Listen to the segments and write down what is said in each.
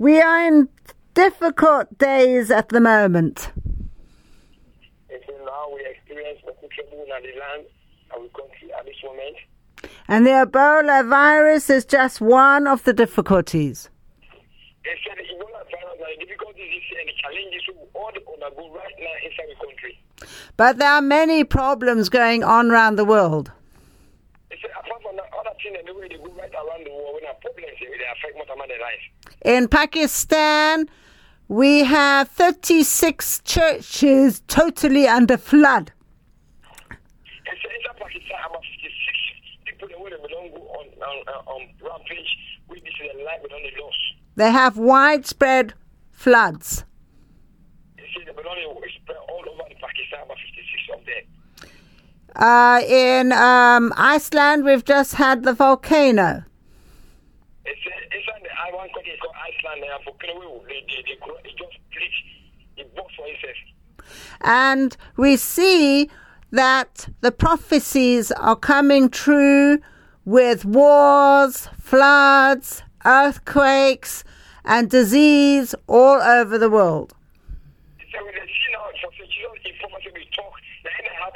We are in difficult days at the moment. And now we experience the trouble in the land, our country at this moment. And the Ebola virus is just one of the difficulties. They said the Ebola virus and the difficulties and the challenges will all undergo right now inside the country. But there are many problems going on around the world. They said apart from that other thing and the way they go right around the world, when there are problems they affect more than their life. In Pakistan, we have 36 churches totally under flood. And so inside Pakistan, about 56 people that belong go on, on, uh, on rampage with this is a life without the loss. They have widespread floods. They say the belong spread all over Pakistan, about 56 of them. Uh, in um, Iceland, we've just had the volcano. It's uh, inside the island Iceland, they volcano, they, they, they, grow, just split, it bursts for itself. And we see that the prophecies are coming true with wars, floods, earthquakes, and disease all over the world.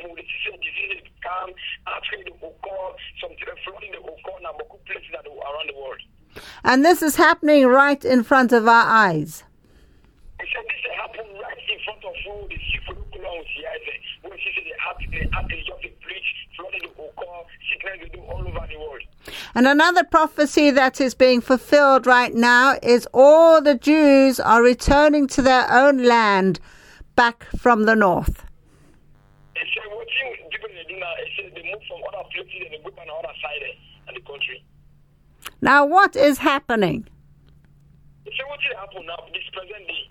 So when they see now for the Jesus in prophecy we talk, the end happen with the season diseases come, earthquake will occur, some flooding will occur now, but good places around the world. And this is happening right in front of our eyes. This happen right in front of you, the sea for look along here. I say, when she said the the the flooding occur, sickness all over the world. And another prophecy that is being fulfilled right now is all the Jews are returning to their own land back from the north. He said, what thing people they do now, they move from other places and they go on the other side eh, of the country. Now, what is happening? What will now, this present day?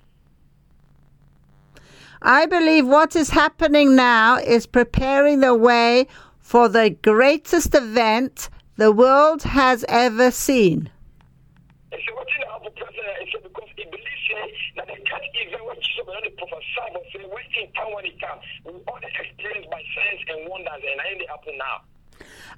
I believe what is happening now is preparing the way for the greatest event the world has ever seen.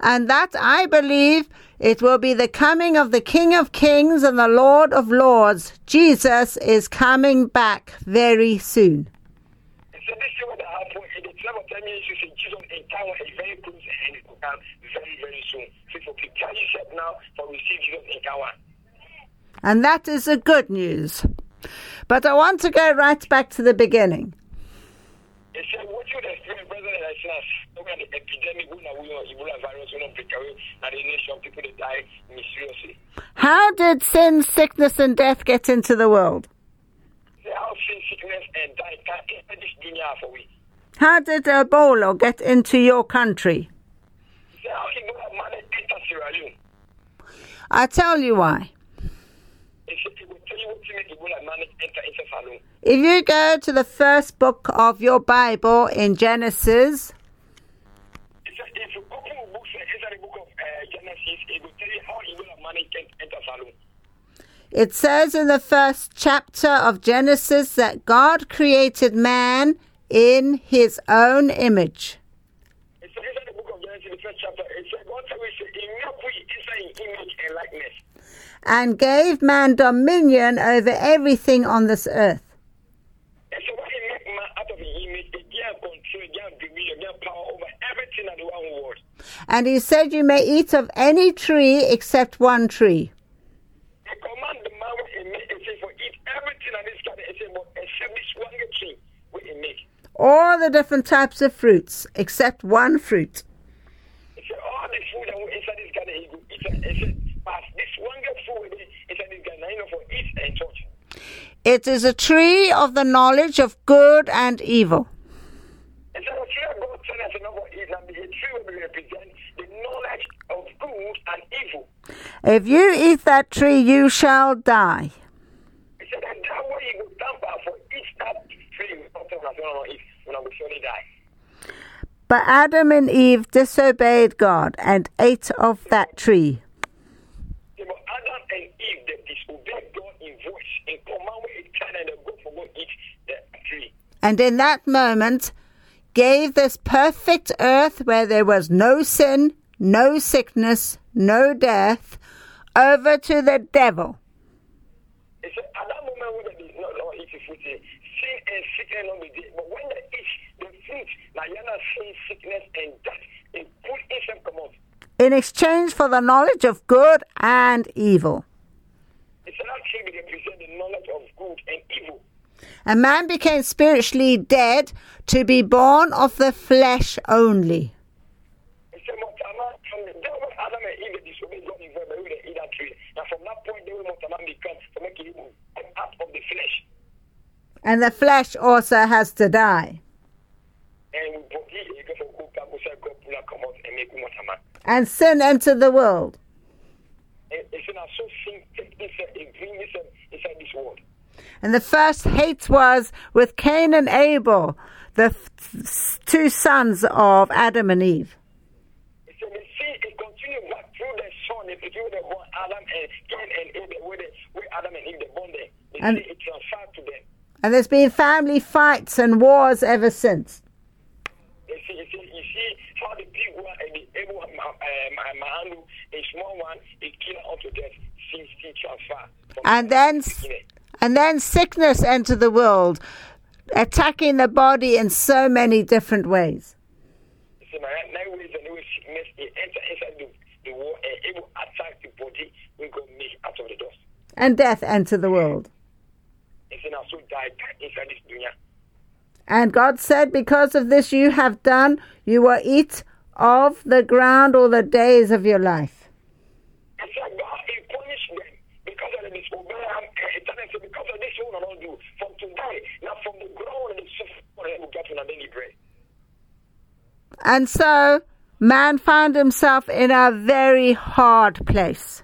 And that I believe it will be the coming of the King of Kings and the Lord of Lords. Jesus is coming back very soon. He said, this is what happened in the time of 10 years, you say, Jesus in time is very very, soon. Prepare yourself now for Jesus in. And that is the good news. But I want to go right back to the beginning. He said, what you experience, President Islas, when the epidemic, when we are Ebola virus, when break away, and the nation, people they die mysteriously. How did sin, sickness, and death get into the world? How sin, sickness, and die can enter this dunya for we. How did Ebola get into your country? Say how Ebola man enter Sierra Leone. I tell you why. He said, he will tell you what to make Ebola man enter into Salone. If you go to the first book of your Bible in Genesis, it says in the first chapter of Genesis that God created man in his own image. It said inside the book of Genesis, the first chapter, it said, God said, in we image and likeness. And gave man dominion over everything on this earth. And he make man out of his he gain control, he gain dominion, he gain power over everything in the one world. And he said, You may eat of any tree except one tree. He command the man what he make, he say, for eat everything in this garden, he say, but except this one tree, what he make. All the different types of fruits except one fruit. He said, all the food that were inside this garden, he go eat it. He said, but this one get food inside this garden, you know, for eat and touch. It is a tree of the knowledge of good and evil. And so the tree of God said as a is and the tree will represent the knowledge of good and evil. If you eat that tree, you shall die. He said that that way you will tamper for each that tree something that's going to eat when I will surely die. But Adam and Eve disobeyed God and ate of that tree. Yeah, but Adam and Eve they disobeyed God in voice, in command with each other and they go for God eat the tree. And in that moment, gave this perfect earth where there was no sin, no sickness, no death, over to the devil. He said, Adam fruit, sin and sickness not be there. But when they eat the fruit, now you're not seeing sickness and death. It put itself come out. in exchange for the knowledge of good and evil. It's not tree they represent the knowledge of good and evil. And man became spiritually dead to be born of the flesh only. He said, Motama, from the day when Adam and Eve disobeyed God in the they would eat that tree. Now from that point, they will Motama become to make it come out of the flesh. And the flesh also has to die. And body, you go for good, God will say, God pull out, come out and make Motama. And sin entered the world. So this, world. And the first hate was with Cain and Abel, the two sons of Adam and Eve. Sin, it back through the son, the born Adam and Cain and Abel, where, where Adam and Eve, the born there. The and, it transferred to them. And there's been family fights and wars ever since. You see, you see, you see the big one and the able uh, uh, a small one, it kill unto death, transfer. And then, and then sickness entered the world, attacking the body in so many different ways. You see, my ways and ways sickness, enter inside the, the world and able attack the body, go make out of the dust. And death entered the world. You see, now so die inside this dunya. And God said, Because of this you have done, you will eat of the ground all the days of your life. He said, God, he punished them because of the disobedience. And it because of this one, I don't do. From today, now from the ground and the suffer, they will get to daily bread. And so man found himself in a very hard place.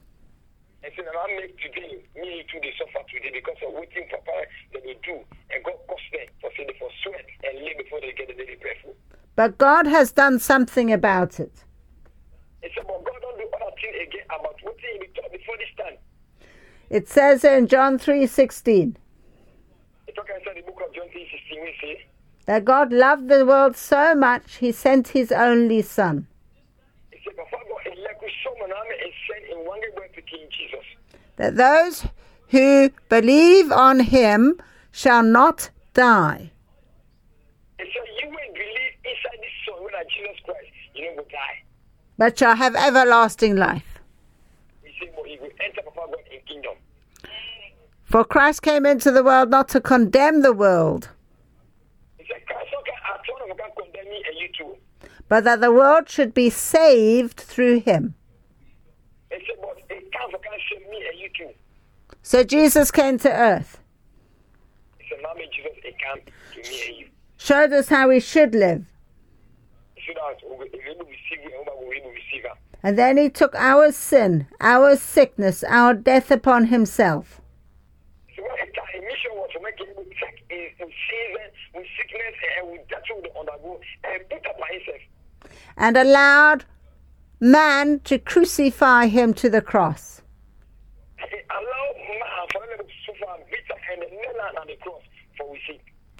And so now make today, me to the suffer today because of waiting papa that they do. And God cost them for say they for sweat and live before they get the daily bread food. But God has done something about it. Said, but God don't do other thing again about taught before this time. It says in John 3:16 He talk inside the book of John 3 16, we say, that God loved the world so much he sent his only son said, Papa God, elect someone and send in one King Jesus. that those who believe on him shall not die said, you will believe inside this when I Jesus Christ, you know, will die. but shall have everlasting life. He said, but he will enter Papa God in kingdom. For Christ came into the world not to condemn the world, He said, Christ, okay, I told him, can condemn me and you too. but that the world should be saved through him. So Jesus came to earth, He said, Mommy, Jesus, it can't to me and you. showed us how we should live, He said, that we will able to receive you, and we will able to receive her. and then he took our sin, our sickness, our death upon himself. So what it mission was to make it able to check in, in season, with sickness, and with death will undergo, and put up himself. and allowed man to crucify him to the cross.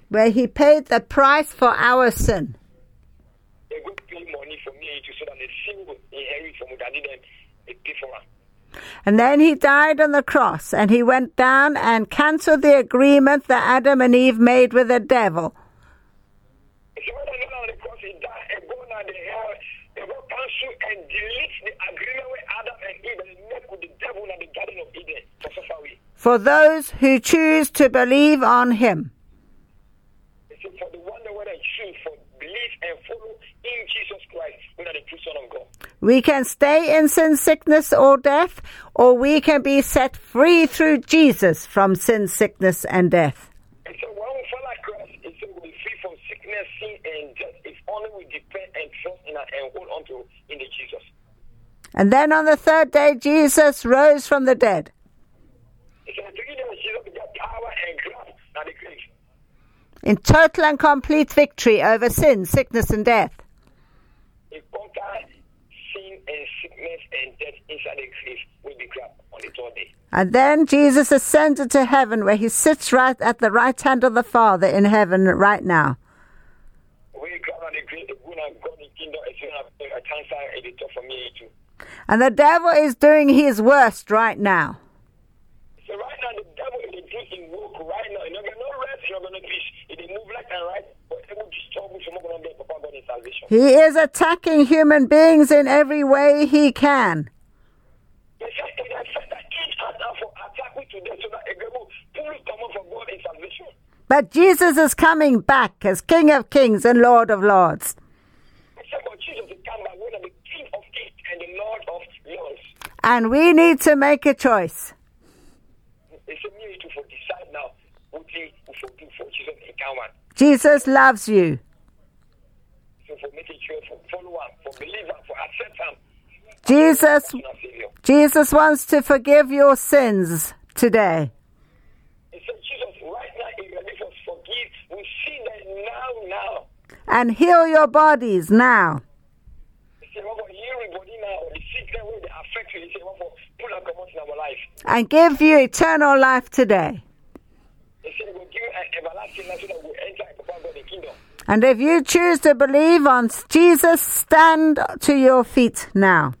Where he paid the price for our sin. And then he died on the cross and he went down and cancelled the agreement that Adam and Eve made with the devil. He said, when they nail on the cross, he died and go now the hell, cancel and delete the agreement with Adam and Eve and make with the devil in the Garden of Eden for suffer we. For those who choose to believe on him. For the one that choose for and follow in Jesus Christ, we are the true Son of God. We can stay in sin, sickness, or death, or we can be set free through Jesus from sin, sickness, and death. And so when we follow Christ, it said we'll be free from sickness, sin, and death if only we depend and trust in and hold on to in the Jesus. And then on the third day, Jesus rose from the dead. He said, to you that Jesus got power and grasp at the grave. in total and complete victory over sin, sickness, and death. He conquered sin and sickness and death inside the grave will be grabbed on the third day. And then Jesus ascended to heaven, where he sits right at the right hand of the Father in heaven right now. We grab on the grave, the good and God in kingdom, and soon have a cancer and the top for me too. And the devil is doing his worst right now. So right now the devil is doing work right now. You know, there's no rest going to peace. If they move left and right, but they will disturb you, so going to be Papa God in salvation. He is attacking human beings in every way he can. They say, they say that each other for attack with today so that a girl pull come up for God in salvation. But Jesus is coming back as King of Kings and Lord of Lords. They say, but Jesus will come back when the King of Kings and the Lord of Lords. And we need to make a choice. They say, me to for decide now what we do for Jesus in Kawan. Jesus loves you. For making sure for follow for believe for accept Jesus. Jesus wants to forgive your sins today. He said, Jesus, right now, is ready for forgive. We see now, now. and heal your bodies now. He said, what for healing body now, the sickness will affect you. He said, what for pull and come out in our life. And give you eternal life today. And if you choose to believe on Jesus, stand to your feet now.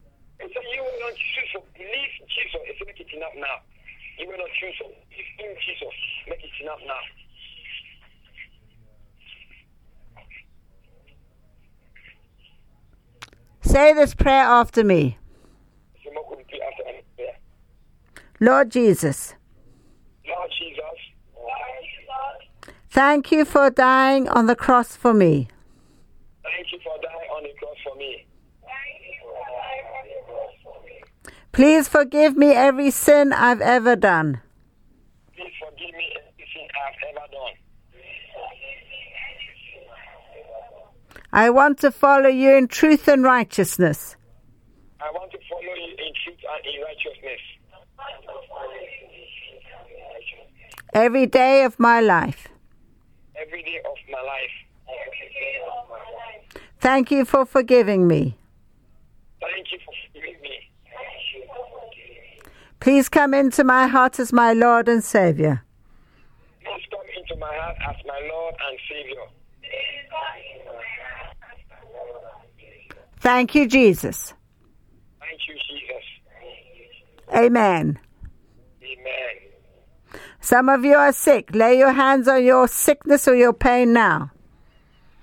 Say this prayer after me. So, what could repeat after me? Yeah. Lord Jesus, Lord Jesus, thank you for dying on the cross for me. thank you for dying on the cross for me. Please forgive me every sin I've ever done. Please forgive me everything I've ever done. I I want to follow you in truth and righteousness. I want to follow you in truth and in righteousness. Every day of my life. Every day of my life. Thank you for forgiving me. Thank you for forgiving me. Please come into my heart as my Lord and Savior. Please come into my heart as my Lord and Savior. Thank you, Jesus. Thank you, Jesus. Amen. Amen. Some of you are sick. Lay your hands on your sickness or your pain now.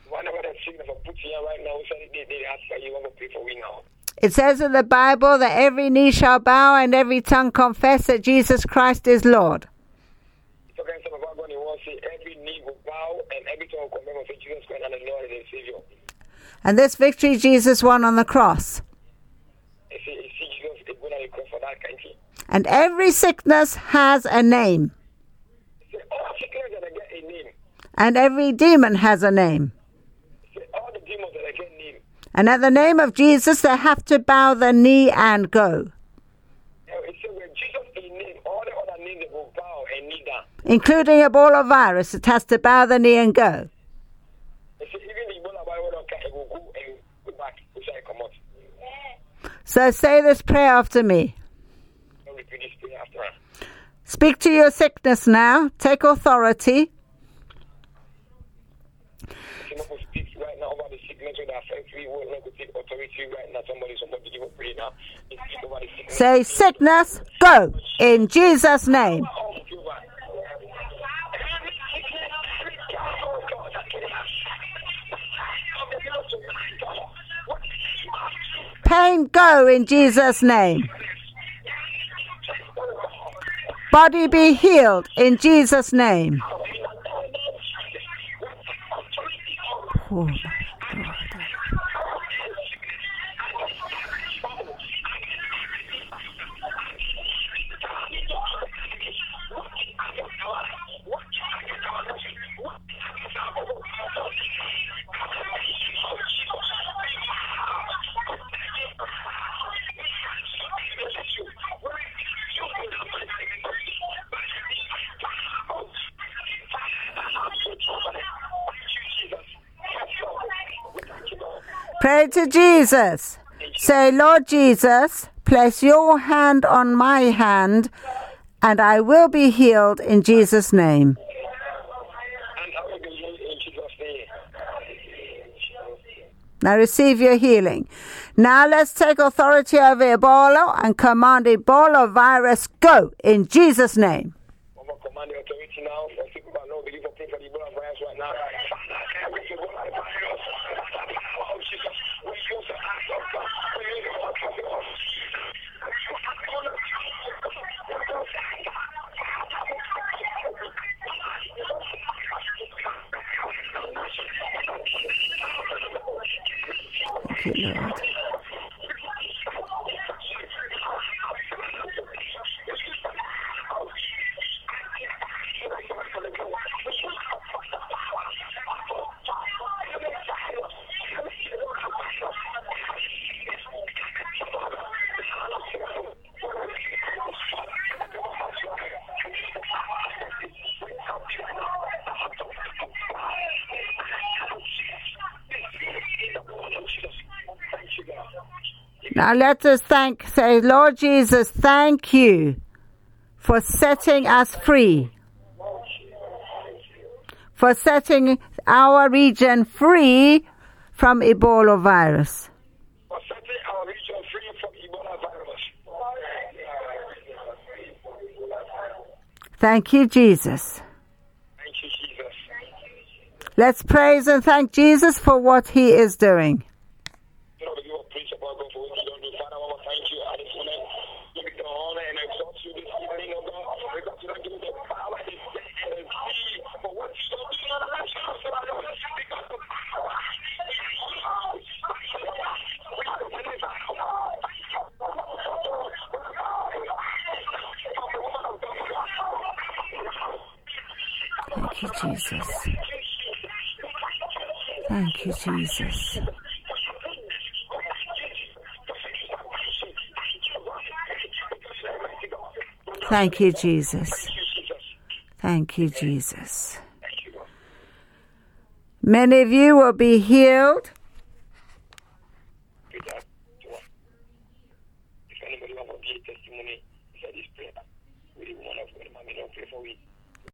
Whatever the sickness of put here right now, we they, they ask for you, want to pray for we now. It says in the Bible that every knee shall bow and every tongue confess that Jesus Christ is Lord. So can some of our God, want to say every knee will bow and every tongue will confess that Jesus Christ and the Lord and Savior. And this victory Jesus won on the cross. They say, you see Jesus is for that country. And every sickness has a name. Get a name. And every demon has a name. All the demons that I get name. And at the name of Jesus, they have to bow the knee and go, including Ebola virus. It has to bow the knee and go. So say this prayer after me. Don't repeat this prayer after her. Speak to your sickness now. Take authority. Someone will speak right now over the sickness with our friends. We will not take authority right now. Somebody, somebody give a prayer now. They speak over the sickness. Say, sickness, go. In Jesus' name. Pain, go in Jesus' Every sickness, every power of God that can have- Come and give us a God. What is it? Pain, go in Jesus' name. Body be healed in Jesus' name. Oh, Pray to Jesus. Say, Lord Jesus, place your hand on my hand, and I will be healed in Jesus' name. Now receive your healing. Now let's take authority over Ebola and command Ebola virus go in Jesus' name. I'm going to command the authority now for people that know believe for pray for the now. Father, every Ebola virus, by the power of Jesus, we use the act of God. We use the work of God. Thank you, Now let us thank, say, Lord Jesus, thank you for setting us free, for setting our region free from Ebola virus. For setting our region free from Ebola virus. Thank you, Jesus. Thank you, Jesus. Let's praise and thank Jesus for what he is doing. Lord, we give you praise about God for what you don't do. Father, I want to thank you at this moment. Give you the honor and exalt you this evening, oh God. Because you don't give you the power and the and the key for what you don't do in our lives. So I don't because the power. Thank you, Jesus. Thank you, Jesus. Thank you, Jesus. Thank you, Jesus. Many of you will be healed.